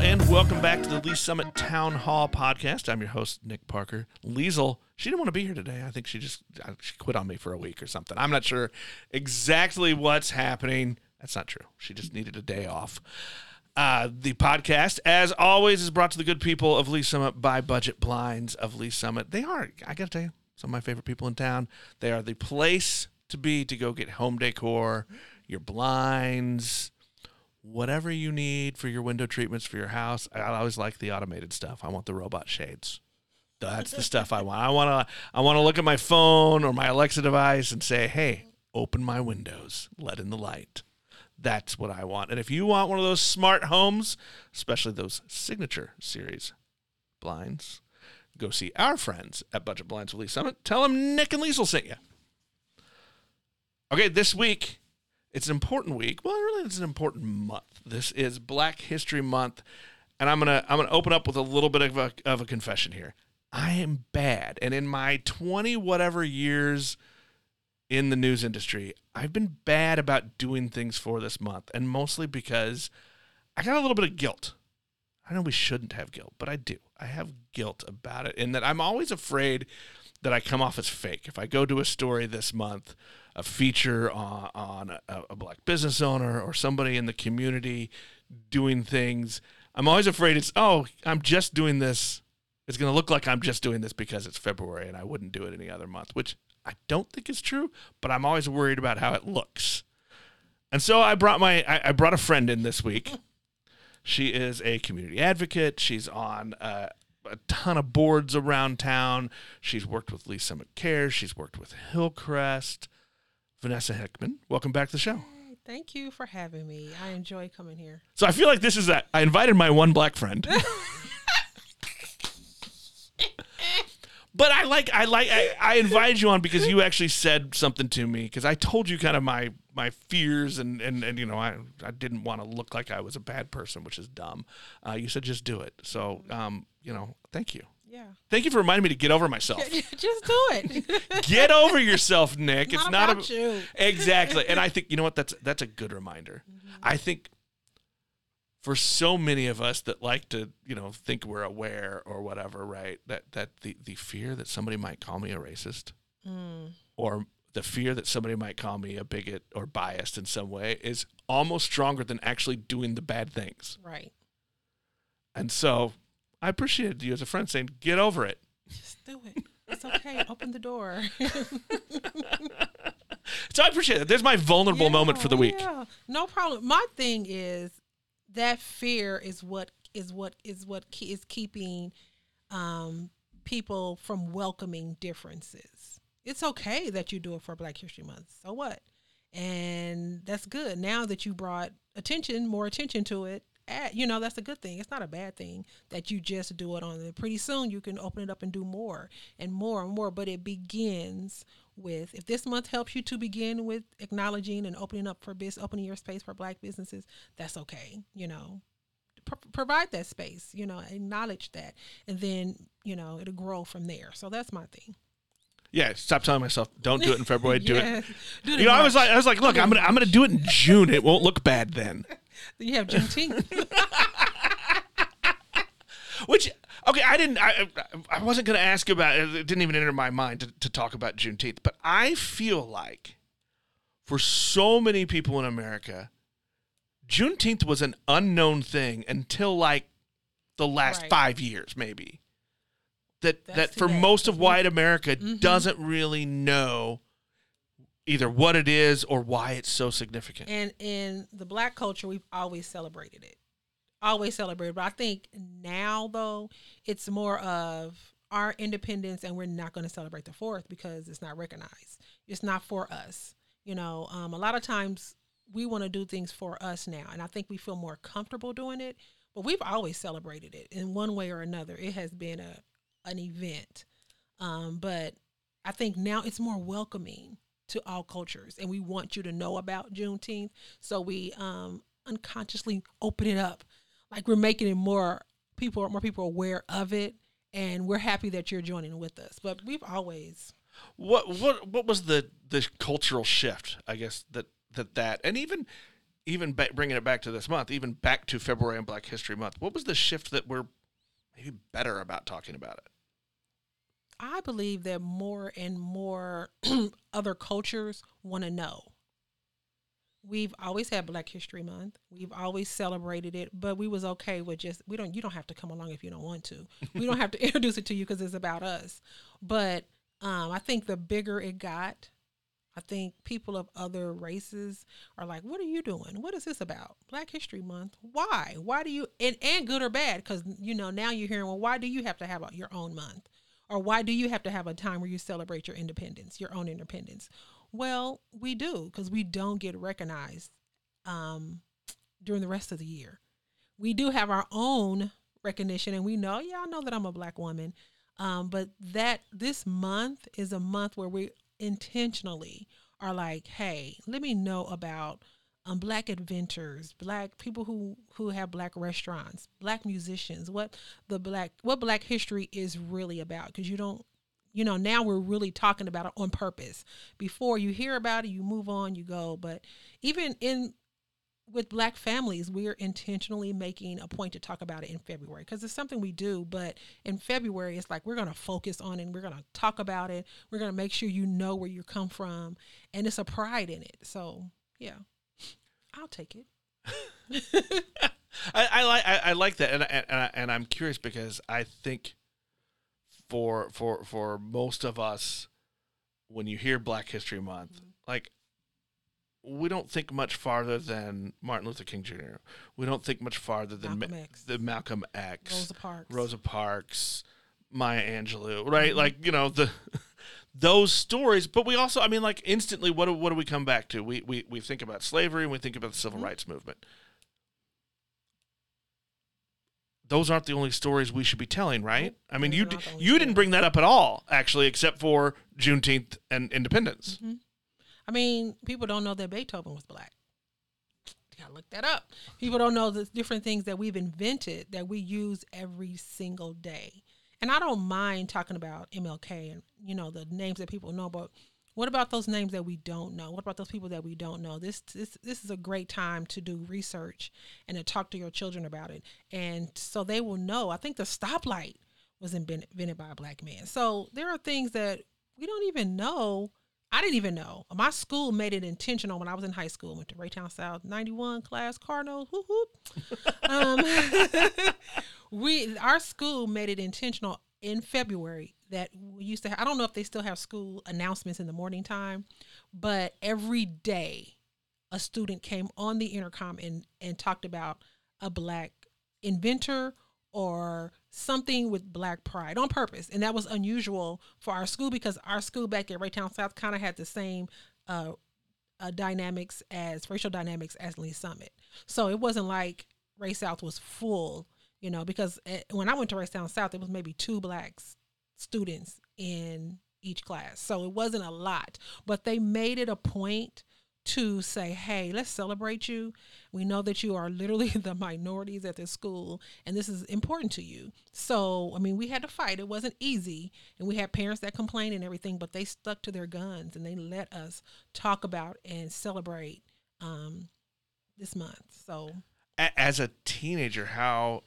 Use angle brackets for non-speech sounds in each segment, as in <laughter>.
and welcome back to the Lee's Summit Town Hall podcast. I'm your host, Nick Parker. Liesel, she didn't want to be here today. I think she just uh, she quit on me for a week or something. I'm not sure exactly what's happening. That's not true. She just needed a day off. Uh, the podcast, as always, is brought to the good people of Lee's Summit by Budget Blinds of Lee's Summit. They are, I got to tell you, some of my favorite people in town. They are the place to be to go get home decor, your blinds, whatever you need for your window treatments for your house. I always like the automated stuff. I want the robot shades. That's the stuff I want. I want to I want to look at my phone or my Alexa device and say, "Hey, open my windows, let in the light." That's what I want. And if you want one of those smart homes, especially those signature series blinds, go see our friends at Budget Blinds with Lee's Summit. Tell them Nick and Liesel sent you. Okay, this week it's an important week. Well, really, it's an important month. This is Black History Month, and I'm gonna I'm gonna open up with a little bit of a of a confession here. I am bad, and in my twenty whatever years in the news industry, I've been bad about doing things for this month, and mostly because I got a little bit of guilt. I know we shouldn't have guilt, but I do. I have guilt about it, in that I'm always afraid that I come off as fake. If I go to a story this month, a feature on, on a, a black business owner or somebody in the community doing things, I'm always afraid it's, oh, I'm just doing this. It's going to look like I'm just doing this because it's February and I wouldn't do it any other month, which I don't think is true, but I'm always worried about how it looks. And so I brought my I, I brought a friend in this week. She is a community advocate. She's on uh, a ton of boards around town. She's worked with Lisa Cares. She's worked with Hillcrest. Vanessa Hickman, welcome back to the show. Thank you for having me. I enjoy coming here. So I feel like this is that I invited my one black friend. <laughs> but I like I like I, I invited you on because you actually said something to me because I told you kind of my my fears and and, and you know I I didn't want to look like I was a bad person, which is dumb. Uh, you said just do it. So um you know thank you. Yeah. Thank you for reminding me to get over myself. <laughs> Just do it. <laughs> Get over yourself, Nick. Not it's not about you. exactly. And <laughs> I think you know what that's that's a good reminder. Mm-hmm. I think for so many of us that like to, you know, think we're aware or whatever, right? That that the the fear that somebody might call me a racist Mm. or the fear that somebody might call me a bigot or biased in some way is almost stronger than actually doing the bad things. Right. And so I appreciated you as a friend saying, "Get over it." Just do it. It's okay. Open the door. <laughs> So I appreciate it. There's my vulnerable moment for the week. Yeah. No problem. My thing is that fear is what is what is what ke- is keeping um, people from welcoming differences. It's okay that you do it for Black History Month. So what? And that's good. Now that you brought attention, more attention to it, at, you know, that's a good thing. It's not a bad thing that you just do it on it. Pretty soon you can open it up and do more and more and more. But it begins with if this month helps you to begin with acknowledging and opening up for business, opening your space for black businesses, that's okay. You know, Pro- provide that space, you know, acknowledge that, and then, you know, it'll grow from there. So that's my thing. Yeah, stop telling myself don't do it in <laughs> February. Do it. Do it You know, in I was like, I was like, look, I'm gonna, I'm gonna do it in June. It won't look bad then. <laughs> you have Juneteenth. <laughs> Which, okay, I didn't, I, I wasn't gonna ask about it. It didn't even enter my mind to, to talk about Juneteenth. But I feel like, for so many people in America, Juneteenth was an unknown thing until like the last Right. five years, maybe. That That's that for most of white America Mhm. doesn't really know either what it is or why it's so significant. and in the black culture, we've always celebrated it. Always celebrated. But I think now, though, it's more of our independence and we're not going to celebrate the fourth because it's not recognized. It's not for us. You know, um, a lot of times we want to do things for us now. And I think we feel more comfortable doing it. But we've always celebrated it in one way or another. It has been a an event. Um, but I think now it's more welcoming to all cultures, and we want you to know about Juneteenth. So we um, unconsciously open it up, like we're making it more people, more people aware of it, and we're happy that you're joining with us. But we've always, What what what was the the cultural shift? I guess that that that and even even ba- bringing it back to this month, even back to February and Black History Month, what was the shift that we're maybe better about talking about it? I believe that more and more <clears throat> other cultures want to know. We've always had Black History Month. We've always celebrated it, but we was okay with just we don't you don't have to come along if you don't want to. We don't have to <laughs> introduce it to you because it's about us. But um, I think the bigger it got, I think people of other races are like, "What are you doing? What is this about? Black History Month? Why? Why do you and and good or bad? Because you know now you're hearing, well, why do you have to have a, your own month, or why do you have to have a time where you celebrate your independence, your own independence? Well, we do because we don't get recognized um, during the rest of the year. We do have our own recognition, and we know, yeah, I know that I'm a black woman, um, but that this month is a month where we intentionally are like, hey, let me know about um, black inventors, black people who who have black restaurants, black musicians, what the black what black history is really about. Because you don't, you know, now we're really talking about it on purpose. Before you hear about it, you move on, you go. But even in with black families, we're intentionally making a point to talk about it in February because it's something we do. But in February, it's like we're going to focus on it and we're going to talk about it. We're going to make sure you know where you come from, and it's a pride in it. So, yeah, I'll take it. <laughs> I, I like I, I like that, and and and, I, and I'm curious because I think for for for most of us, when you hear Black History Month, Mm-hmm. like we don't think much farther than Martin Luther King Jr. We don't think much farther than Malcolm Ma- X. the Malcolm X, Rosa Parks. Rosa Parks, Maya Angelou, right? Mhm. Like you know the those stories. But we also, I mean, like instantly, what do, what do we come back to? We we we think about slavery and we think about the civil Mhm. rights movement. Those aren't the only stories we should be telling, right? I mean, Those you d- not the only you didn't bring that up at all, actually, except for Juneteenth and Independence. hmm I mean, people don't know that Beethoven was black. You gotta look that up. People don't know the different things that we've invented that we use every single day. And I don't mind talking about MLK and you know the names that people know, but what about those names that we don't know? What about those people that we don't know? This this this is a great time to do research and to talk to your children about it, and so they will know. I think the stoplight was invented by a black man. So there are things that we don't even know. I didn't even know. My school made it intentional when I was in high school. Went to Raytown South 91 class Cardinals. Whoop whoop. um, <laughs> we our school made it intentional in February that we used to. I don't know if they still have school announcements in the morning time, but every day a student came on the intercom and and talked about a black inventor or something with black pride on purpose. And that was unusual for our school because our school back at Raytown South kind of had the same uh, uh, dynamics as racial dynamics as Lee's Summit. So it wasn't like Ray South was full you know because eh, when I went to Raytown South it was maybe two blacks students in each class. So it wasn't a lot but they made it a point to say, hey, let's celebrate you. We know that you are literally <laughs> the minorities at this school, and this is important to you. So, I mean, we had to fight. It wasn't easy, and we had parents that complained and everything, but they stuck to their guns and they let us talk about and celebrate um, this month. So, As a teenager, how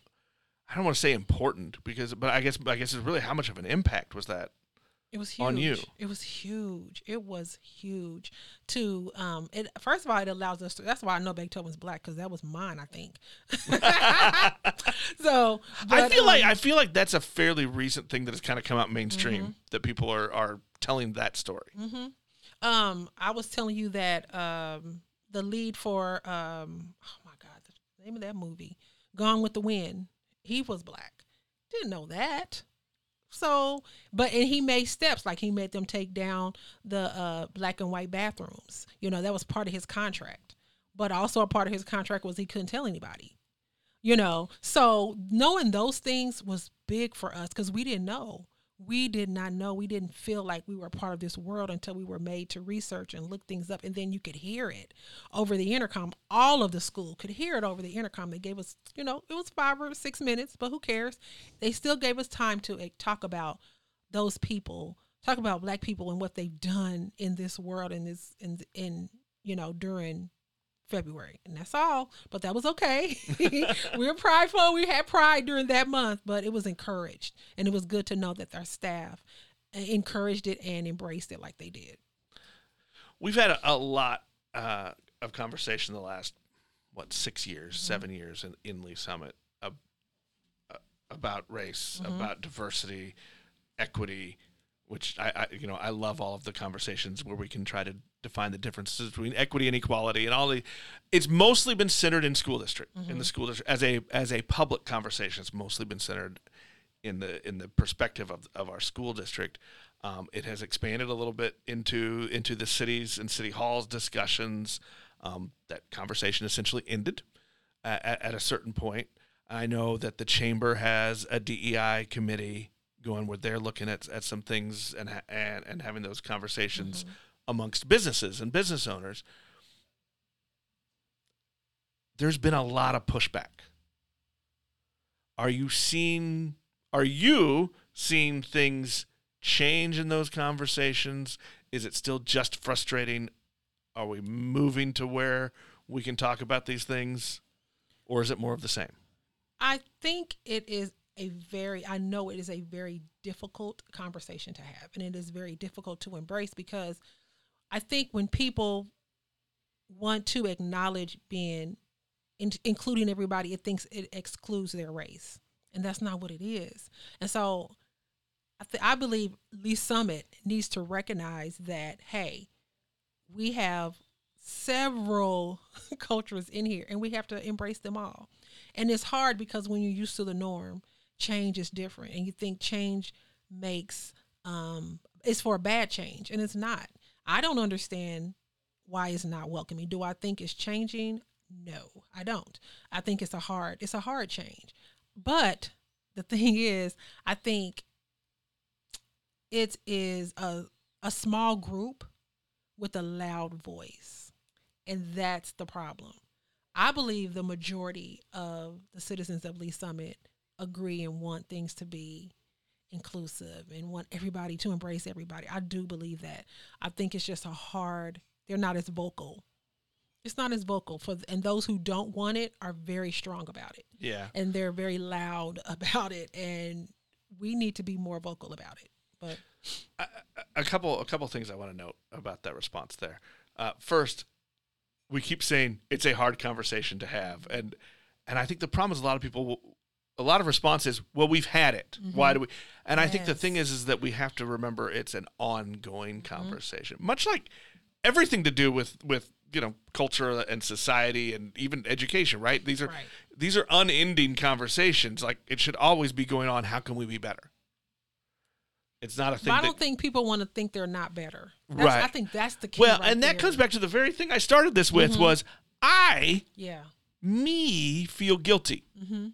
I don't want to say important because, but I guess I guess it's really how much of an impact was that? It was huge. On you. It was huge. It was huge. To um, it first of all, it allows us to. That's why I know Beethoven's black because that was mine. I think. <laughs> so I but, feel like um, I feel like that's a fairly recent thing that has kind of come out mainstream Mm-hmm. that people are are telling that story. hmm Um, I was telling you that um, the lead for um, oh my god, the name of that movie, Gone with the Wind, he was black. Didn't know that. So, but and he made steps like he made them take down the uh, black and white bathrooms. You know that was part of his contract. But also a part of his contract was he couldn't tell anybody. You know, so knowing those things was big for us because we didn't know we did not know. We didn't feel like we were part of this world until we were made to research and look things up and then you could hear it over the intercom. All of the school could hear it over the intercom. They gave us you know it was five or six minutes but who cares? They still gave us time to eh, talk about those people talk about black people and what they've done in this world in this in in you know during February, and that's all. But that was okay. <laughs> we were prideful. We had pride during that month, but it was encouraged, and it was good to know that our staff encouraged it and embraced it like they did. We've had a, a lot uh, of conversation the last what six years, Mm-hmm. seven years in, in Lee's Summit uh, uh, about race, Mm-hmm. about diversity, equity, which I, I you know I love all of the conversations where we can try to define the differences between equity and equality and all the. It's mostly been centered in school district in Mm-hmm. the school district as a as a public conversation. It's mostly been centered in the in the perspective of, of our school district. Um, it has expanded a little bit into into the cities and city halls discussions. Um, that conversation essentially ended at, at a certain point. I know that the chamber has a DEI committee going where they're looking at, at some things and, and and having those conversations amongst businesses and business owners. There's been a lot of pushback. Are you seeing are you seeing things change in those conversations? Is it still just frustrating? Are we moving to where we can talk about these things? Or is it more of the same? I think it is a very, I know it is a very difficult conversation to have, and it is very difficult to embrace because I think when people want to acknowledge being, in, including everybody, it thinks it excludes their race, and that's not what it is. And so, I, th- I believe Lee's Summit needs to recognize that hey, we have several <laughs> cultures in here, and we have to embrace them all. And it's hard because when you're used to the norm, change is different, and you think change makes um, it's for a bad change, and it's not. I don't understand why it's not welcoming. Do I think it's changing? No, I don't. I think it's a hard it's a hard change. But the <laughs> thing is, I think it is a a small group with a loud voice. And that's the problem. I believe the majority of the citizens of Lee's Summit agree and want things to be inclusive and want everybody to embrace everybody. I do believe that. I think it's just a hard, they're not as vocal. It's not as vocal for and those who don't want it are very strong about it Yeah. and they're very loud <laughs> about it and we need to be more vocal about it. But a, a couple a couple things I want to note about that response there. Uh, first, we keep saying it's a hard conversation to have, and and I think the problem is a lot of people. will- A lot of responses well, we've had it. Mm-hmm. Why do we? And I think the thing is, is that we have to remember it's an ongoing mm-hmm. conversation, much like everything to do with with you know culture and society and even education. Right? These are Right. these are unending conversations. Like it should always be going on. How can we be better? It's not a thing. But I don't think people want to think they're not better. That's, Right. I think that's the key. Well, right and that there. comes back to the very thing I started this with Mm-hmm. was I, Yeah. me, feel guilty. Mm-hmm.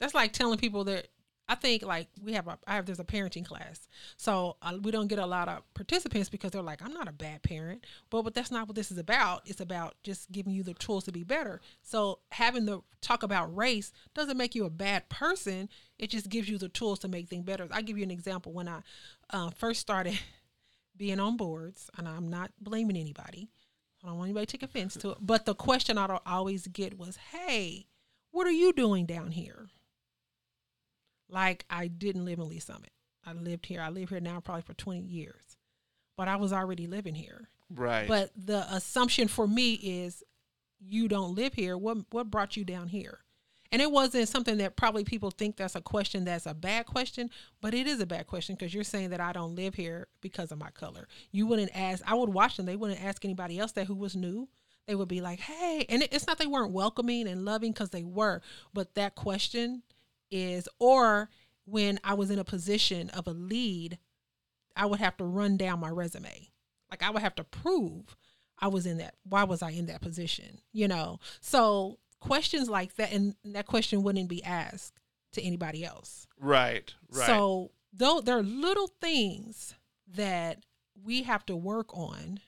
That's like telling people that I think like we have a I have there's a parenting class, so uh, we don't get a lot of participants because they're like I'm not a bad parent, but but that's not what this is about. It's about just giving you the tools to be better. So having the talk about race doesn't make you a bad person. It just gives you the tools to make things better. I give you an example when I uh, first started <laughs> being on boards, and I'm not blaming anybody. I don't want anybody to take offense to it. But the question I'd always get was, "Hey, what are you doing down here?" Like I didn't live in Lee's Summit. I lived here. I live here now probably for 20 years. But I was already living here. Right. But the assumption for me is you don't live here. What what brought you down here? And it wasn't something that probably people think that's a question that's a bad question, but it is a bad question because you're saying that I don't live here because of my color. You wouldn't ask, I would watch them, they wouldn't ask anybody else that who was new. They would be like, hey, and it's not they weren't welcoming and loving because they were, but that question is, or when I was in a position of a lead, I would have to run down my resume. Like I would have to prove I was in that. Why was I in that position? You know? So questions like that, and that question wouldn't be asked to anybody else. right. Right. So though there are little things that we have to work on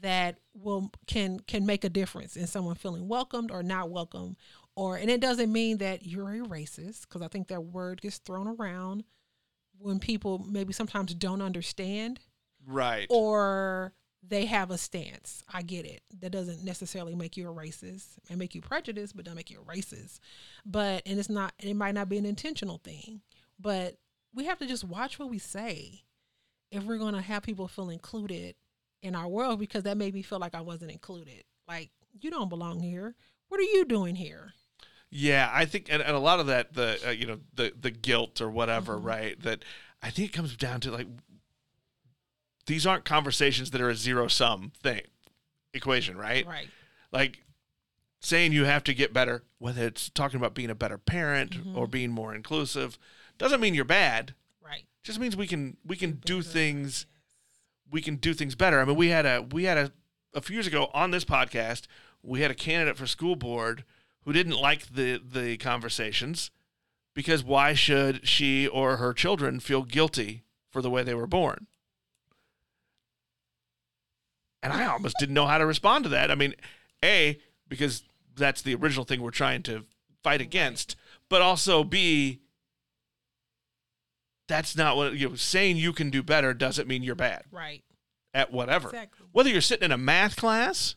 that will can can make a difference in someone feeling welcomed or not welcome or and it doesn't mean that you're a racist because I think that word gets thrown around when people maybe sometimes don't understand right. or they have a stance. I get it. That doesn't necessarily make you a racist. and make you prejudiced, but don't make you a racist. But and it's not. It might not be an intentional thing. But we have to just watch what we say if we're going to have people feel included in our world because that made me feel like I wasn't included. Like you don't belong here. What are you doing here? Yeah, I think, and, and a lot of that, the uh, you know, the the guilt or whatever, mm-hmm. right? That I think it comes down to like these aren't conversations that are a zero sum thing equation, right? Right. Like saying you have to get better, whether it's talking about being a better parent Mhm. or being more inclusive, doesn't mean you're bad. Right. Just means we can we can do things we can do things better. I mean, we had a we had a a few years ago on this podcast, we had a candidate for school board who didn't like the the conversations because why should she or her children feel guilty for the way they were born? And I almost didn't know how to respond to that. I mean, A, because that's the original thing we're trying to fight against, but also B, that's not what you know, saying you can do better doesn't mean you're bad Right. at whatever. Exactly. Whether you're sitting in a math class,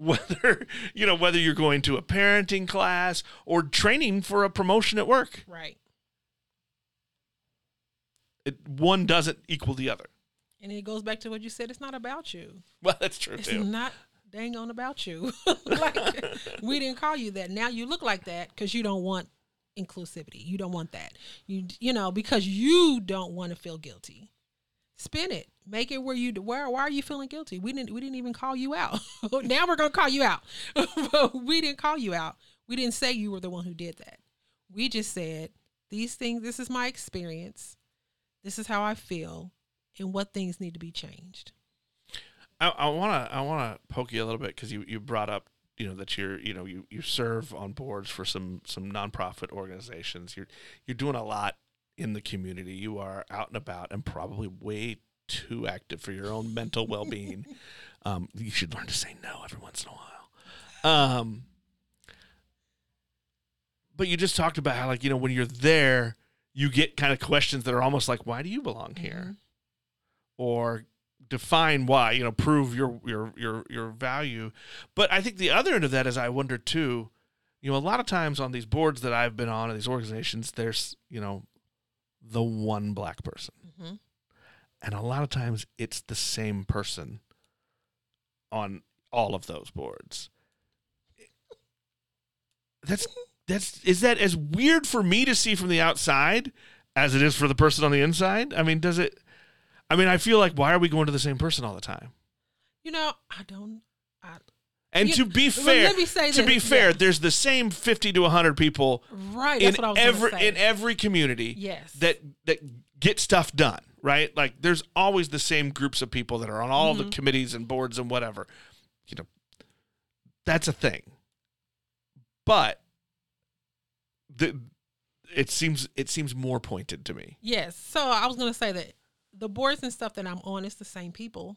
whether <laughs> you know whether you're going to a parenting class or training for a promotion at work, Right. it, one doesn't equal the other. And it goes back to what you said. It's not about you. Well, that's true It's too. not dang on about you. <laughs> like we didn't call you that. Now you look like that because you don't want inclusivity. You don't want that. You you know because you don't want to feel guilty. Spin it. Make it where you where why are you feeling guilty? We didn't we didn't even call you out. <laughs> now we're gonna call you out. but <laughs> we didn't call you out. We didn't say you were the one who did that. We just said these things. This is my experience. This is how I feel, and what things need to be changed. I want to I want to poke you a little bit because you, you brought up you know that you're you know you, you serve on boards for some some nonprofit organizations. You're you're doing a lot in the community. You are out and about and probably way too active for your own mental well being. <laughs> um, you should learn to say no every once in a while. Um, but you just talked about how like you know when you're there, you get kind of questions that are almost like, "Why do you belong here?" or define why you know prove your your your your value but i think the other end of that is i wonder too you know a lot of times on these boards that i've been on in these organizations there's you know the one black person Mm-hmm. and a lot of times it's the same person on all of those boards <laughs> that's that's is that as weird for me to see from the outside as it is for the person on the inside i mean does it i mean i feel like why are we going to the same person all the time You know, I don't. I, and You- to be fair let me say to be fair yeah. there's the same 50 to 100 people right. in That's what I was every in every community yes. that that get stuff done, right? Like there's always the same groups of people that are on all the Mhm. committees and boards and whatever. You know, that's a thing. But the it seems it seems more pointed to me. Yes. So I was gonna say that the boards and stuff that I'm on is the same people.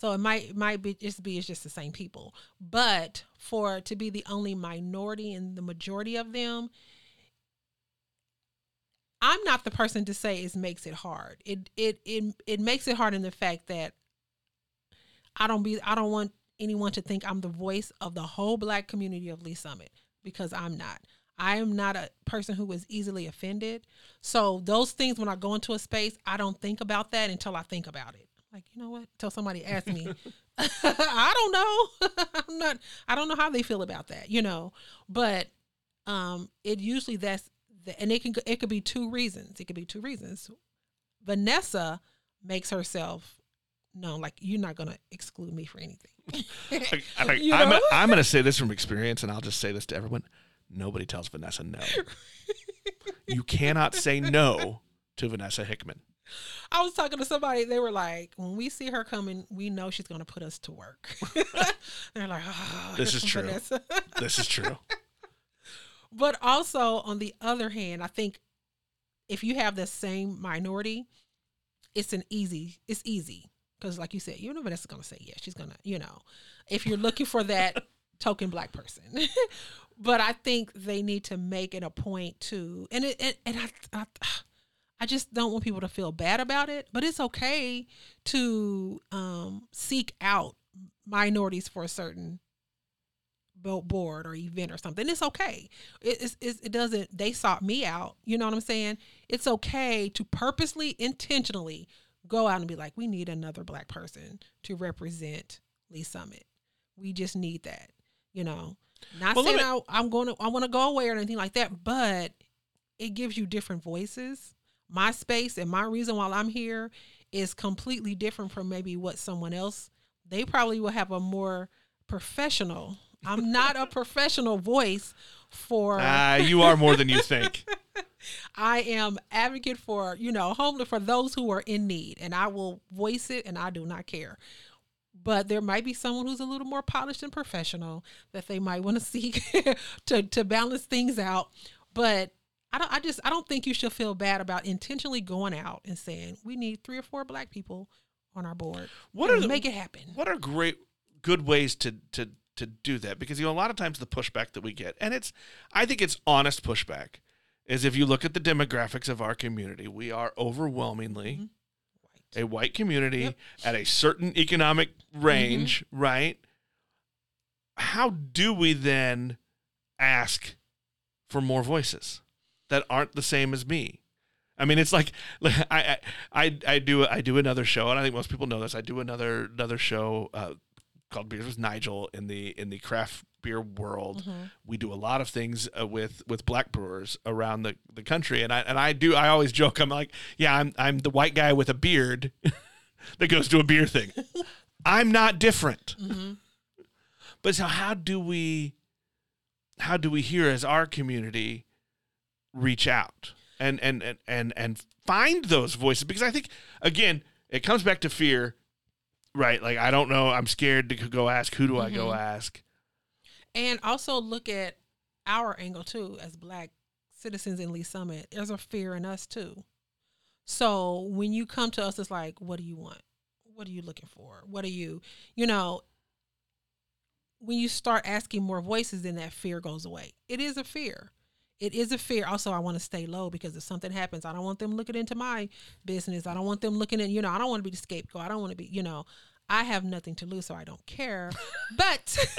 So it might might be just be it's just the same people. But for to be the only minority and the majority of them, I'm not the person to say it makes it hard. It it it it makes it hard in the fact that I don't be I don't want anyone to think I'm the voice of the whole black community of Lee's Summit because I'm not. I am not a person who is easily offended. So those things when I go into a space, I don't think about that until I think about it. Like, you know what? Until somebody asks me. <laughs> I don't know. <laughs> I'm not I don't know how they feel about that, you know. But um it usually that's the, and it can it could be two reasons. It could be two reasons. Vanessa makes herself known like you're not going to exclude me for anything. <laughs> Like, I- like, You I'm, know? I'm going to say this from experience, and I'll just say this to everyone: nobody tells Vanessa no. you cannot say no to Vanessa Hickman. I was talking to somebody. They were like, "When we see her coming, we know she's going to put us to work." <laughs> They're like, oh, <laughs> This is true. This is true. but also, on the other hand, I think if you have the same minority, it's an easy. It's easy because, like you said, you know Vanessa's going to say yes. She's going to, you know, if you're looking for that <laughs> token black person. but I think they need to make it a point to, and it, and, and I, I, I just don't want people to feel bad about it, but it's okay to um, seek out minorities for a certain board or event or something. It's okay. It, it, it doesn't, they sought me out. You know what I'm saying? It's okay to purposely, intentionally go out and be like, we need another black person to represent Lee's Summit. We just need that, you know. Not well, saying me- I, I'm going to, I want to go away or anything like that, but it gives you different voices. My space and my reason why I'm here is completely different from maybe what someone else. They probably will have a more professional. I'm not a <laughs> professional voice for. Ah, uh, you are more than you think. <laughs> I am advocate for you know homeless for those who are in need, and I will voice it, and I do not care. But there might be someone who's a little more polished and professional that they might want to <laughs> seek to to balance things out. But I don't. I just. I don't think you should feel bad about intentionally going out and saying we need three or four black people on our board. What are the, make it happen? What are great, good ways to to to do that? Because you know a lot of times the pushback that we get, and it's, I think it's honest pushback, is if you look at the demographics of our community, we are overwhelmingly. Mm-hmm. White. A white community yep. at a certain economic range, mm-hmm. right? How do we then ask for more voices? That aren't the same as me. I mean, it's like <laughs> I I I do I do another show, and I think most people know this. I do another another show uh, called Beers with Nigel in the in the craft beer world. Mm-hmm. We do a lot of things uh, with with black brewers around the, the country, and I and I do I always joke I'm like, yeah, I'm I'm the white guy with a beard <laughs> that goes to a beer thing. <laughs> I'm not different. Mm-hmm. But so how do we how do we hear as our community? Reach out and and and and, and find those voices because I think again it comes back to fear, right? Like I don't know, I'm scared to go ask. Who do mm-hmm. I go mm-hmm. ask? And also look at our angle too as black citizens in Lee's Summit. There's a fear in us too. So when you come to us, it's like, what do you want? What are you looking for? What are you, you know, when you start asking more voices, then that fear goes away. It is a fear it is a fear. Also, I want to stay low because if something happens, I don't want them looking into my business. I don't want them looking at, you know, I don't want to be the scapegoat. I don't want to be, you know, I have nothing to lose, so I don't care. <laughs> but <laughs>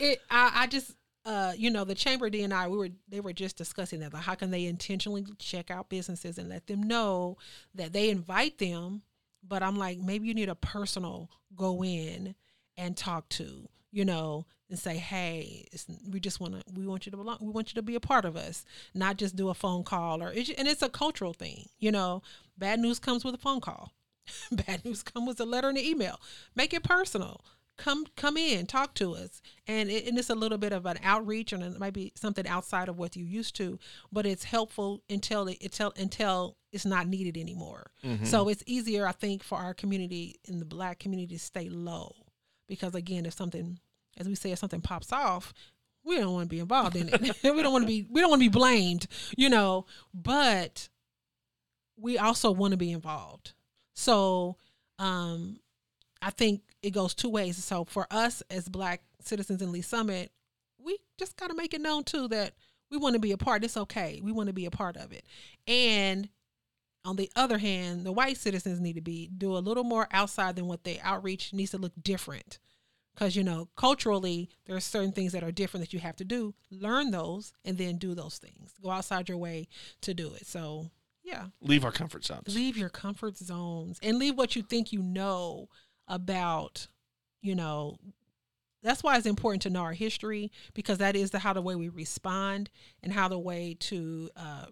it, I, I just, uh, you know, the chamber D and I, we were, they were just discussing that. Like, how can they intentionally check out businesses and let them know that they invite them? But I'm like, maybe you need a personal go in and talk to, you know, and say, "Hey, we just want to we want you to belong. We want you to be a part of us, not just do a phone call or and it's a cultural thing. You know, bad news comes with a phone call. <laughs> bad news comes with a letter and an email. Make it personal. Come come in, talk to us, and it, and it's a little bit of an outreach, and it might be something outside of what you used to, but it's helpful until it until until it's not needed anymore. Mm-hmm. So it's easier, I think, for our community in the Black community to stay low, because again, if something as we say, if something pops off, we don't want to be involved in it. <laughs> we don't want to be we don't want to be blamed, you know, but we also want to be involved. So um I think it goes two ways. So for us as black citizens in Lee's Summit, we just gotta make it known too that we want to be a part. It's okay. We want to be a part of it. And on the other hand, the white citizens need to be do a little more outside than what they outreach needs to look different. Because you know culturally there are certain things that are different that you have to do. Learn those and then do those things. Go outside your way to do it. So yeah. Leave our comfort zones. Leave your comfort zones and leave what you think you know about you know that's why it's important to know our history because that is the how the way we respond and how the way to uh,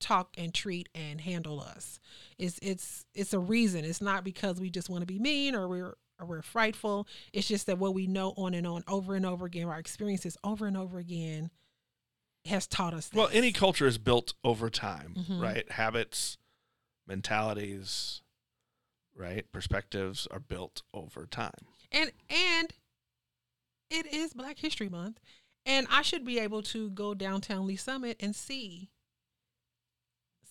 talk and treat and handle us it's it's it's a reason it's not because we just want to be mean or we're or we're frightful. It's just that what we know on and on over and over again, our experiences over and over again has taught us. This. Well, any culture is built over time, mm-hmm. right? Habits, mentalities, right? Perspectives are built over time. And and it is Black History Month. And I should be able to go downtown Lee's Summit and see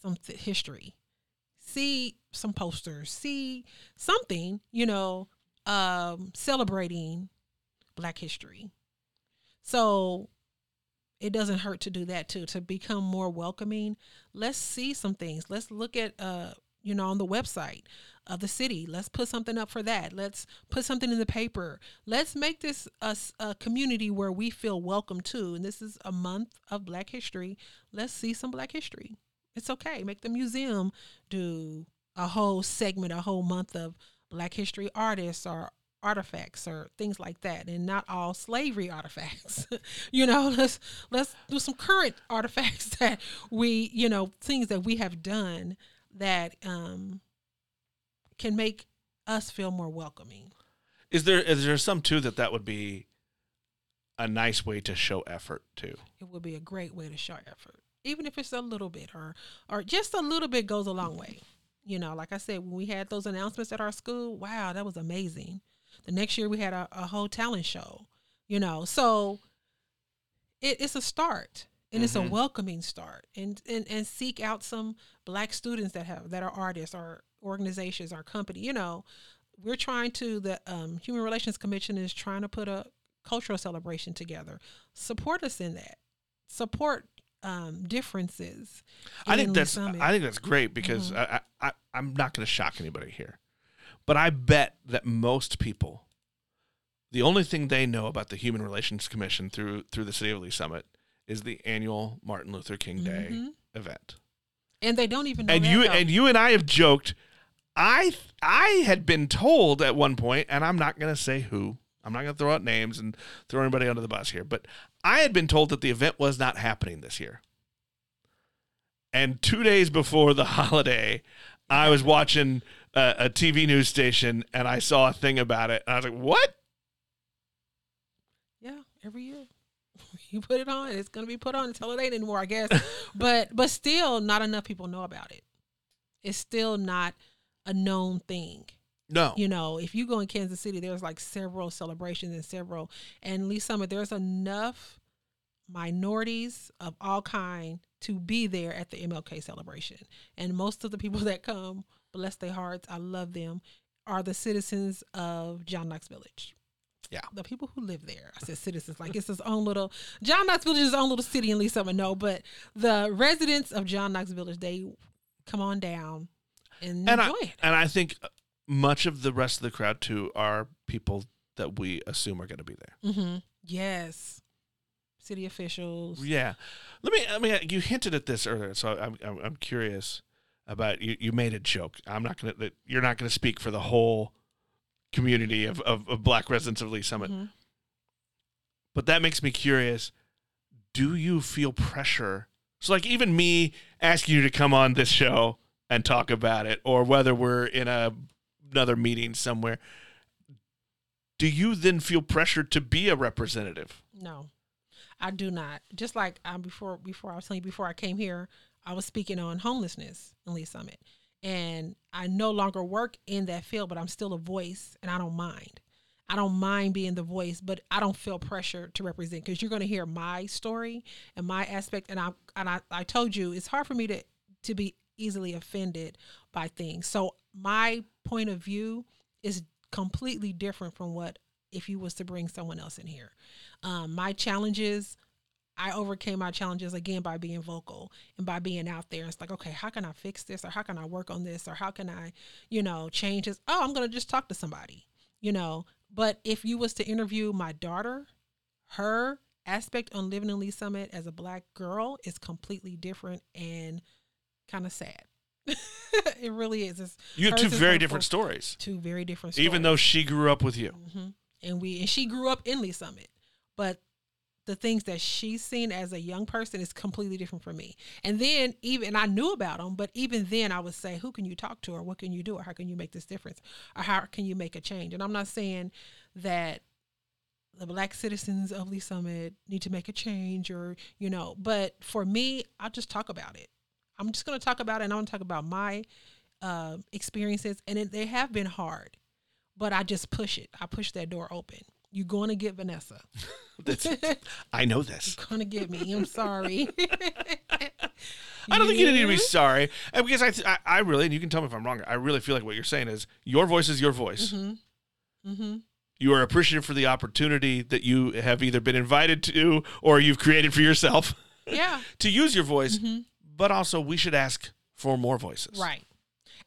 some history, see some posters, see something, you know, um, celebrating Black history. So it doesn't hurt to do that too to become more welcoming. Let's see some things. Let's look at uh you know on the website of the city. Let's put something up for that. Let's put something in the paper. Let's make this a community where we feel welcome too. And this is a month of black history. Let's see some black history it's okay. Make the museum do a whole segment a whole month of black history artists or artifacts or things like that and not all slavery artifacts. <laughs> You know let's let's do some current artifacts <laughs> that we you know things that we have done that um can make us feel more welcoming. Is there is there some too that that would be a nice way to show effort too? it would be a great way to show effort even if it's a little bit or or just a little bit goes a long way. You know like i said when we had those announcements at our school wow that was amazing. The next year we had a, a whole talent show you know so it, it's a start and it's a Mhm. welcoming start and, and and seek out some black students that have that are artists or organizations or company you know. We're trying to the um, human relations commission is trying to put a cultural celebration together. Support us in that. Support um, differences I think that's Summit. I think that's great because Mhm. I, I, I'm not going to shock anybody here, but I bet that most people, the only thing they know about the Human Relations Commission through through the City of Lee's Summit is the annual Martin Luther King Day Mhm. event. and they don't even know and you though. and you and I have joked. I I had been told at one point, and I'm not going to say who. I'm not going to throw out names and throw anybody under the bus here, but I had been told that the event was not happening this year. And two days before the <laughs> holiday, I was watching a, a TV news station and I saw a thing about it, and I was like, "What? Yeah, every year. <laughs> You put it on, it's gonna be put on until it ain't anymore, I guess. <laughs> but but still not enough people know about it. It's still not a known thing. No, You know, if you go in Kansas City, there's like several celebrations and several and Lee's Summit, there's enough minorities of all kind to be there at the MLK celebration. And most of the people <laughs> that come, bless their hearts, I love them, are the citizens of John Knox Village. Yeah. The people who live there. I said citizens, like it's his own little John Knox Village is his own little city in Lee's Summit, no, but the residents of John Knox Village, they come on down and, and I enjoy it. and I think much of the rest of the crowd too are people that we assume are going to be there. Mm-hmm. Yes. City officials. Yeah, let me. I mean, you hinted at this earlier, so I'm I'm, I'm curious about you. You made a joke. I'm not gonna. That you're not gonna speak for the whole community of, of, of Black residents of Lee's Summit, Mhm. but that makes me curious. Do you feel pressure? So, like, even me asking you to come on this show and talk about it, or whether we're in a another meeting somewhere, do you then feel pressure to be a representative? No, I do not. Just like um, before, before I was telling you, before I came here, I was speaking on homelessness in Lee's Summit, and I no longer work in that field, but I'm still a voice, and I don't mind. I don't mind being the voice, but I don't feel pressure to represent because you're going to hear my story and my aspect. And I and I, I told you it's hard for me to to be easily offended by things. So my point of view is completely different from what if you was to bring someone else in here. Um, my challenges, I overcame my challenges again by being vocal and by being out there. It's like, okay, how can I fix this, or how can I work on this, or how can I, you know, change this? Oh, I'm gonna just talk to somebody, you know. But if you was to interview my daughter, her aspect on living in Lee's Summit as a black girl is completely different and kind of sad. <laughs> it really is. It's You have two very different stories, two very different stories. even though she grew up with you. hmm And we and she grew up in Lee's Summit, but the things that she's seen as a young person is completely different from me. And then even I knew about them, but even then I would say, who can you talk to, or what can you do, or how can you make this difference, or how can you make a change? And I'm not saying that the black citizens of Lee's Summit need to make a change, or you know, but for me, I'll just talk about it. I'm just going to talk about it, and I'm going to talk about my uh, experiences, and it, they have been hard but I just push it. I push that door open. You're going to get Vanessa. <laughs> I know this. You're going to get me. I'm sorry. <laughs> <laughs> I don't think you need to be sorry, and because I, th- I, I really, and you can tell me if I'm wrong. I really feel like what you're saying is your voice is your voice. hmm hmm You are appreciative for the opportunity that you have either been invited to or you've created for yourself Yeah. to use your voice. Mhm. But also, we should ask for more voices. Right.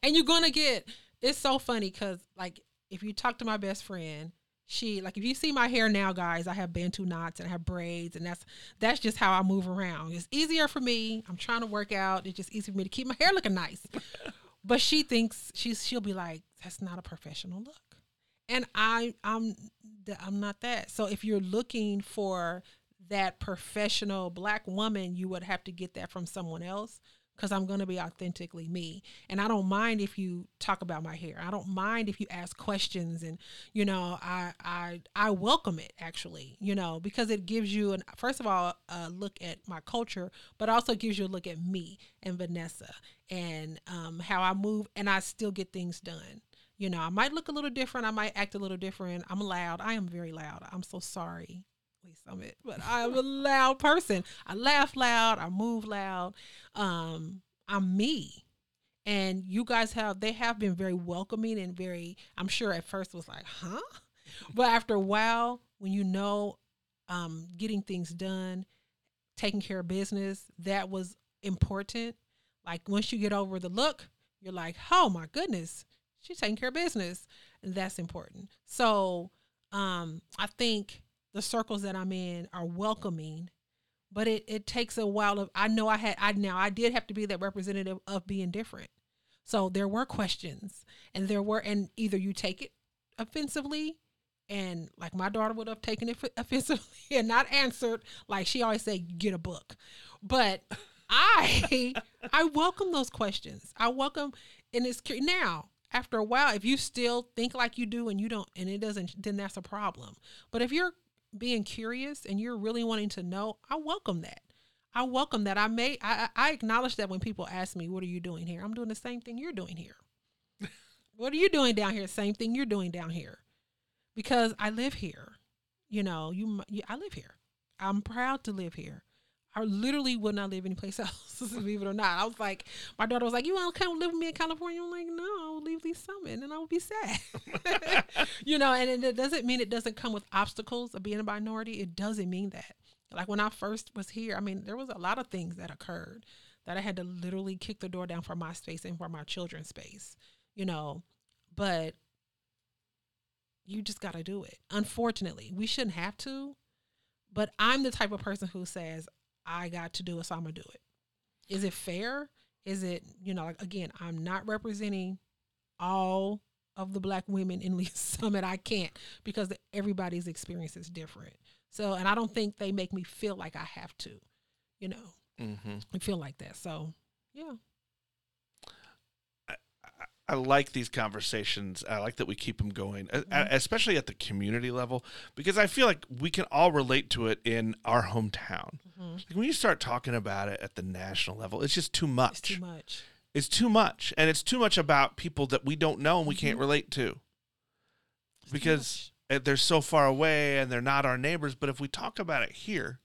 And you're gonna get it's so funny because like if you talk to my best friend, she like if you see my hair now, guys, I have bantu knots and I have braids, and that's that's just how I move around. It's easier for me. I'm trying to work out. It's just easy for me to keep my hair looking nice. <laughs> but she thinks she's she'll be like, that's not a professional look. And I I'm I'm not that. So if you're looking for that professional black woman, you would have to get that from someone else because I'm going to be authentically me. And I don't mind if you talk about my hair. I don't mind if you ask questions and you know, I I I welcome it actually, you know, because it gives you an first of all a look at my culture, but also gives you a look at me and Vanessa and um how I move and I still get things done. You know, I might look a little different, I might act a little different. I'm loud. I am very loud. I'm so sorry. Lee's Summit, but I'm a <laughs> loud person. I laugh loud, I move loud. Um, I'm me. And you guys have they have been very welcoming and very I'm sure at first was like, huh? But after a while, when you know um getting things done, taking care of business, that was important. Like once you get over the look, you're like, oh my goodness, she's taking care of business. And that's important. So um I think the circles that I'm in are welcoming, but it, it takes a while of I know I had I now I did have to be that representative of being different. So there were questions and there were and either you take it offensively and like my daughter would have taken it <laughs> offensively and not answered like she always say get a book. But <laughs> I I welcome those questions. I welcome and it's now after a while if you still think like you do and you don't and it doesn't then that's a problem. But if you're being curious and you're really wanting to know, I welcome that. I welcome that. I may I, I acknowledge that when people ask me, "What are you doing here?" I'm doing the same thing you're doing here. <laughs> what are you doing down here? Same thing you're doing down here, because I live here. You know, you, you I live here. I'm proud to live here. I literally would not live anyplace <laughs> else, believe it or not. I was like, my daughter was like, "You want to come live with me in California?" I'm like, "No, I will leave Lee's Summit, and I will be sad." <laughs> you know, and it doesn't mean it doesn't come with obstacles of being a minority. It doesn't mean that. Like when I first was here, I mean, there was a lot of things that occurred that I had to literally kick the door down for my space and for my children's space, you know. But you just got to do it. Unfortunately, we shouldn't have to, but I'm the type of person who says, I got to do it, so I'm to do it. Is it fair? Is it, you know, like, again, I'm not representing all of the black women in <laughs> Lee's Summit. I can't because everybody's experience is different. So, and I don't think they make me feel like I have to, you know, Mm-hmm. I feel like that. So, yeah. I like these conversations. I like that we keep them going, Mhm. especially at the community level, because I feel like we can all relate to it in our hometown. Mhm. Like when you start talking about it at the national level, it's just too much. It's too much. It's too much, and it's too much about people that we don't know and we can't Mhm. relate to It's because uh, they're so far away and they're not our neighbors. But if we talk about it here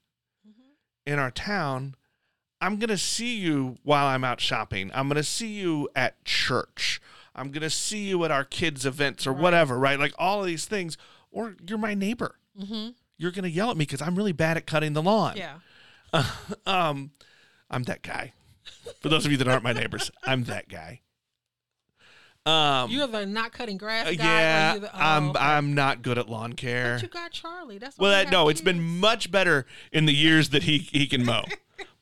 much. Mhm. in our town, I'm going to see you while I'm out shopping. I'm going to see you at church. I'm going to see you at our kids' events or Right. whatever, right? Like all of these things. Or you're my neighbor. Mhm. You're going to yell at me because I'm really bad at cutting the lawn. Yeah. <laughs> um, I'm that guy. For those of you that aren't my neighbors, I'm that guy. Um, You're the not cutting grass uh, guy. yeah, the, oh, I'm okay. I'm not good at lawn care. But you got Charlie. That's Well, that, no, it's been much better in the years that he he can mow. <laughs>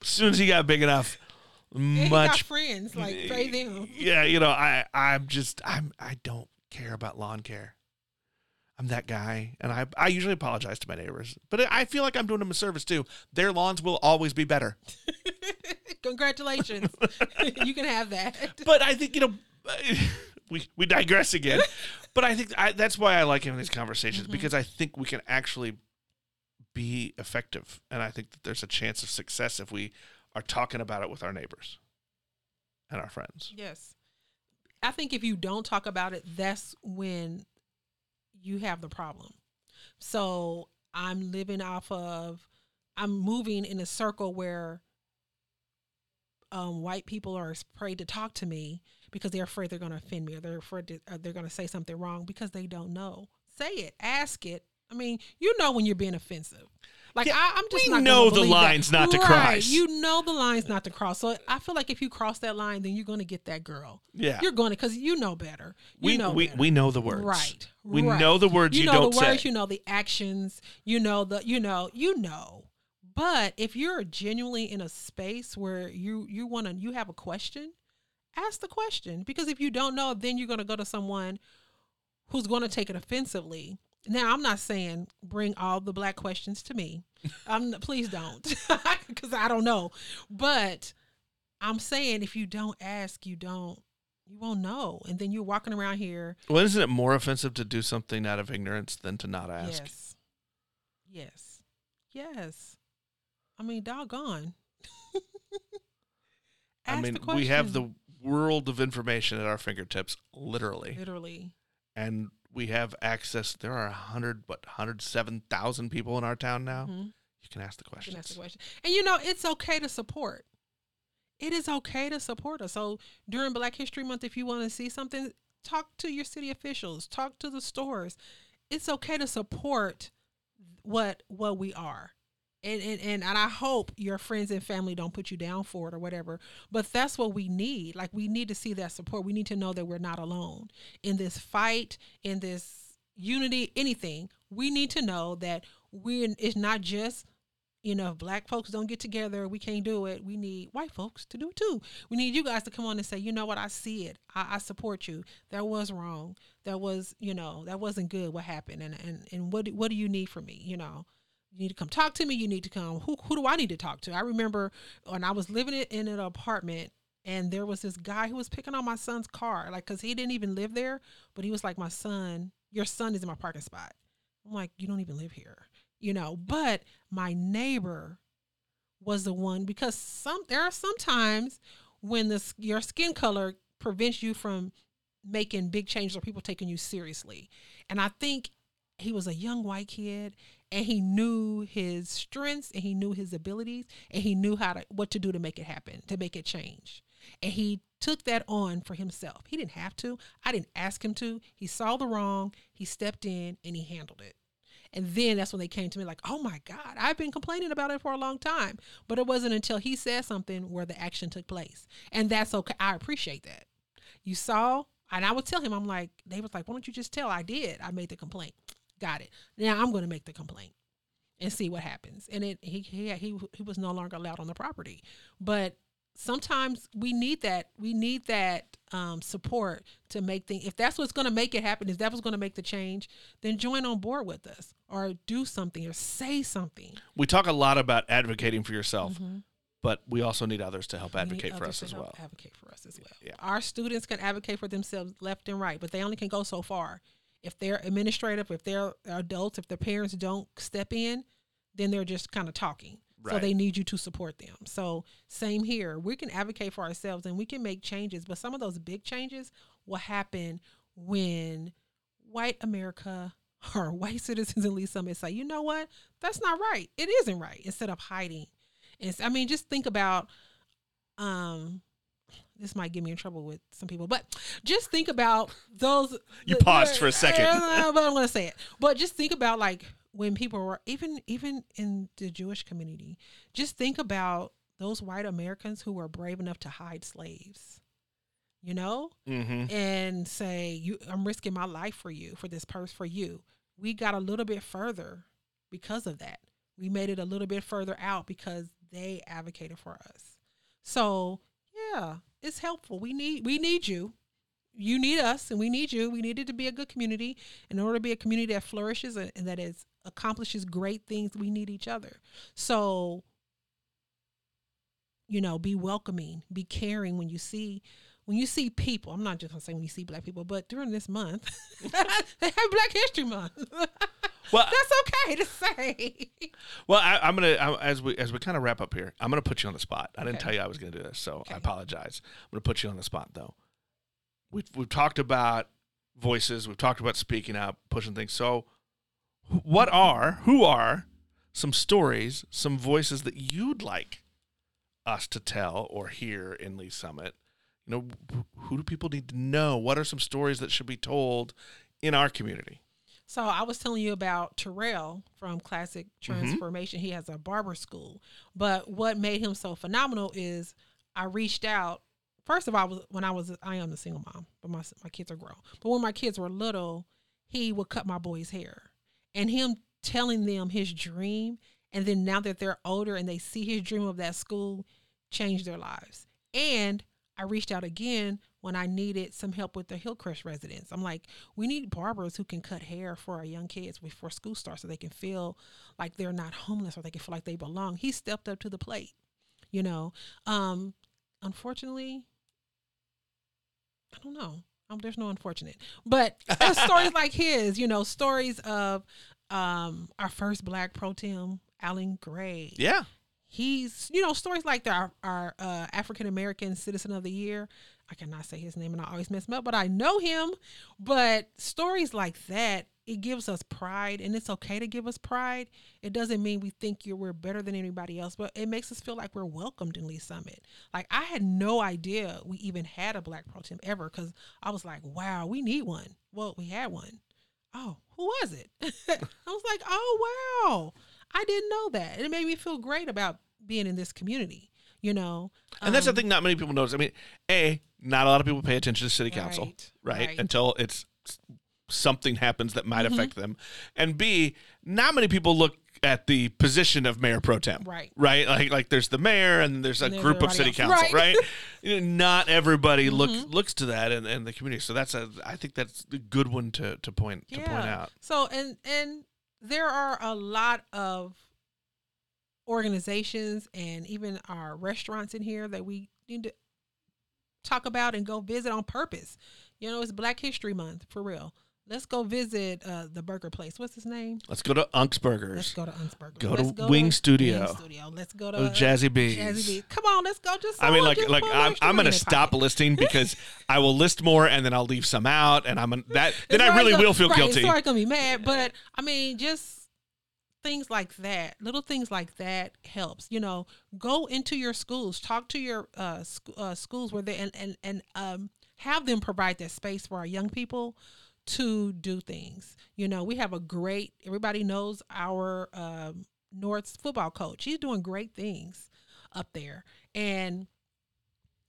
as soon as he got big enough, And much. friends like <laughs> pray them. Yeah, you know, I I'm just I'm I don't care about lawn care. I'm that guy, and I I usually apologize to my neighbors, but I feel like I'm doing them a service too. Their lawns will always be better. <laughs> Congratulations. <laughs> you can have that. But I think you know. We, we digress again, but I think I, that's why I like having these conversations Mhm. because I think we can actually be effective, and I think that there's a chance of success if we are talking about it with our neighbors and our friends. Yes. I think if you don't talk about it, that's when you have the problem. So I'm living off of, I'm moving in a circle where um, white people are afraid to talk to me because they're afraid they're going to offend me or they're afraid to, they're going to say something wrong because they don't know say it, ask it. I mean, you know when you're being offensive. Like Yeah, I, I'm just we not know the believe that. lines not to Right, cross. You know the lines not to cross. So I feel like if you cross that line, then you're going to get that girl. Yeah. You're going to because you know better. You we know we, better. we know the words. Right. We right. know the words you, you know don't the words, say. you know the actions, you know the you know, you know. But if you're genuinely in a space where you you want to you have a question, ask the question because if you don't know, then you're going to go to someone who's going to take it offensively. Now, I'm not saying bring all the black questions to me. <laughs> Um, please don't, <laughs> because I don't know. But I'm saying if you don't ask, you don't, you won't know, and then you're walking around here well, isn't it more offensive to do something out of ignorance than to not ask? Yes. Yes. Yes. I mean, doggone. <laughs> I mean, we have the world of information at our fingertips, literally, literally. and we have access. There are a hundred, what, hundred seven thousand people in our town now. Mhm. You can ask the can ask the question. And you know, it's okay to support. It is okay to support us. So during Black History Month, if you want to see something, talk to your city officials, talk to the stores. It's okay to support what what we are. And, and, and, and I hope your friends and family don't put you down for it or whatever. But that's what we need. Like we need to see that support. We need to know that we're not alone in this fight, in this unity, anything. We need to know that we're it's not just you know, if black folks don't get together, we can't do it. We need white folks to do it too. We need you guys to come on and say, you know what, I see it. I, I support you. That was wrong. That was, you know, that wasn't good. What happened? And and and what what do you need from me? You know, you need to come talk to me. You need to come. Who who do I need to talk to? I remember when I was living in an apartment. And there was this guy who was picking on my son's car, like, cause he didn't even live there, but he was like, "My son, your son is in my parking spot." I'm like, "You don't even live here." you know but my neighbor was the one because some there are sometimes when the your skin color prevents you from making big changes or people taking you seriously and i think he was a young white kid and he knew his strengths and he knew his abilities and he knew how to what to do to make it happen to make it change and he took that on for himself he didn't have to i didn't ask him to he saw the wrong he stepped in and he handled it and then that's when they came to me like, oh my God, I've been complaining about it for a long time. But it wasn't until he said something where the action took place. And that's okay. I appreciate that. You saw, and I would tell him, I'm like, they was like, why don't you just tell? I did. I made the complaint. Got it. Now I'm going to make the complaint and see what happens. And it he he he, he was no longer allowed on the property. But sometimes we need that we need that um, support to make things if that's what's going to make it happen if that was going to make the change then join on board with us or do something or say something We talk a lot about advocating for yourself, Mhm. but we also need others to help We advocate for us as well. advocate for us as well Yeah. our students can advocate for themselves left and right but they only can go so far if they're administrative if they're adults if their parents don't step in then they're just kind of talking so they need you to support them. So same here. We can advocate for ourselves and we can make changes, but some of those big changes will happen when white America <laughs> or white citizens in Lee's Summit say, you know what, that's not right. It isn't right. Instead of hiding. And I mean, just think about um this might get me in trouble with some people, but just think about those. You the- paused for a second. <laughs> But I'm gonna say it. But just think about like when people were even even in the Jewish community. Just think about those white Americans who were brave enough to hide slaves. You know, Mm-hmm. and say, "You, I'm risking my life for you, for this purse, for you." We got a little bit further because of that. We made it a little bit further out because they advocated for us. So yeah, it's helpful. We need we need you. You need us, and we need you. We need it to be a good community. In order to be a community that flourishes and and that is accomplishes great things, we need each other. So you know, be welcoming, be caring when you see when you see people. I'm not just gonna say when you see black people, but during this month, <laughs> they have Black History Month. <laughs> Well, That's okay to say. well, I, I'm gonna I, as we as we kind of wrap up here. I'm gonna put you on the spot. I didn't Okay. tell you I was gonna do this, so I apologize. I'm gonna put you on the spot though. We've we've talked about voices. We've talked about speaking up, pushing things. So, what are who are some stories, some voices that you'd like us to tell or hear in Lee's Summit? You know, who do people need to know? What are some stories that should be told in our community? So I was telling you about Terrell from Classic mm-hmm. Transformation. He has a barber school. But what made him so phenomenal is I reached out. First of all, I was when I was I am a single mom, but my my kids are grown. But when my kids were little, he would cut my boys' hair. And him telling them his dream and then now that they're older and they see his dream of that school changed their lives. And I reached out again when I needed some help with the Hillcrest residents. I'm like, we need barbers who can cut hair for our young kids before school starts so they can feel like they're not homeless or they can feel like they belong. He stepped up to the plate, you know. Um, unfortunately, I don't know. Um, there's no unfortunate, but stories <laughs> like his, you know, stories of um, our first black pro tem, Alan Gray. Yeah. He's, you know, stories like that. Our, our uh, African American Citizen of the Year. I cannot say his name and I always mess him up, but I know him. But stories like that, it gives us pride and it's okay to give us pride. It doesn't mean we think you're we're better than anybody else, but it makes us feel like we're welcomed in Lee's Summit. Like I had no idea we even had a black pro tem ever because I was like, wow, we need one. Well, we had one. Oh, who was it? <laughs> I was like, oh wow. I didn't know that. And it made me feel great about being in this community, you know. And that's the Um, thing not many people notice. I mean, A, not a lot of people pay attention to city council, Right, right? right. Until it's something happens that might Mhm. affect them. And B, not many people look at the position of mayor pro tem. Right. Right? Like like there's the mayor and there's a And there's group of city else. council, right? Right. Not everybody look Mhm. looks to that and, and the community. So that's a I think that's a good one to, to point to point out. So and and there are a lot of organizations and even our restaurants in here that we need to talk about and go visit on purpose. You know, it's Black History Month for real. Let's go visit uh, the burger place. What's his name? Let's go to Unk's Burgers. Let's go to Unsburger. Go Let's to Wing Studio. Wing Studio. Let's go to Go Jazzy Bees. Jazzy Bees. Come on, let's go. Just I mean, like, like I'm, I'm gonna stop pocket. listing because <laughs> I will list more and then I'll leave some out, and I'm gonna, that. Then I really gonna- will feel right, guilty. Already gonna be mad, but I mean, just things like that, little things like that helps. You know, go into your schools, talk to your uh, sc- uh schools where they and and and um have them provide that space for our young people to do things. You know, we have a great. Everybody knows our um, North's football coach. He's doing great things up there, and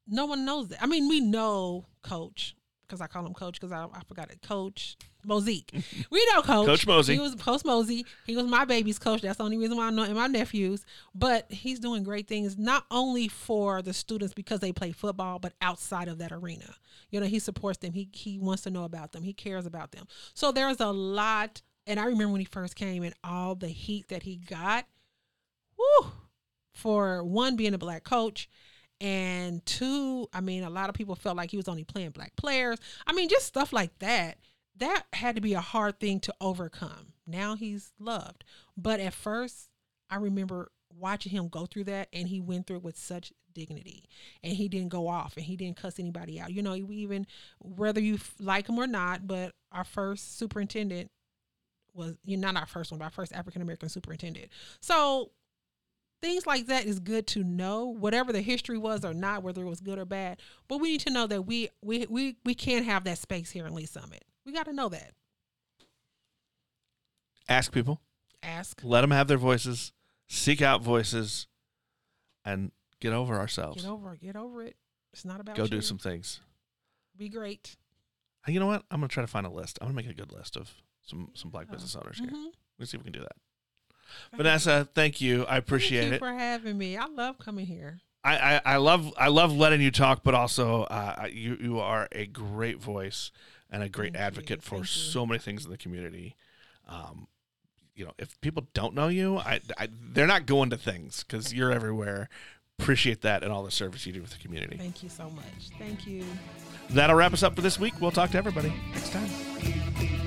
no one knows that. I mean, we know Coach because I call him Coach because I, I forgot it. Coach Mosaic. <laughs> we know Coach. Coach Mosey. He was Coach Mosey. He was my baby's coach. That's the only reason why I know him, my nephews. But he's doing great things not only for the students because they play football, but outside of that arena. You know, he supports them. He he wants to know about them. He cares about them. So there's a lot. And I remember when he first came and all the heat that he got. Woo! For one, being a black coach, and two, I mean, a lot of people felt like he was only playing black players. I mean, just stuff like that. That had to be a hard thing to overcome. Now he's loved. But at first, I remember watching him go through that and he went through it with such dignity and he didn't go off and he didn't cuss anybody out. You know, we even, whether you like him or not, but our first superintendent was, you know, not our first one, but our first African American superintendent. So things like that is good to know whatever the history was or not whether it was good or bad but we need to know that we we we, we can't have that space here in lee's summit we got to know that Ask people, ask let them have their voices, seek out voices, and get over ourselves. get over it get over it it's not about Go you. do some things. be great And you know what? I'm gonna try to find a list. I'm gonna make a good list of some some black Oh. business owners here. Mhm. Let's see if we can do that. Vanessa, thank you. I appreciate Thank you it. for having me i love coming here I, I, I love I love letting you talk, but also uh, you you are a great voice and a great Thank you. advocate for Thank you. so many things in the community. Um, you know, if people don't know you, I, I they're not going to things because you're everywhere. Appreciate that and all the service you do with the community. thank you so much thank you That'll wrap us up for this week. We'll talk to everybody next time.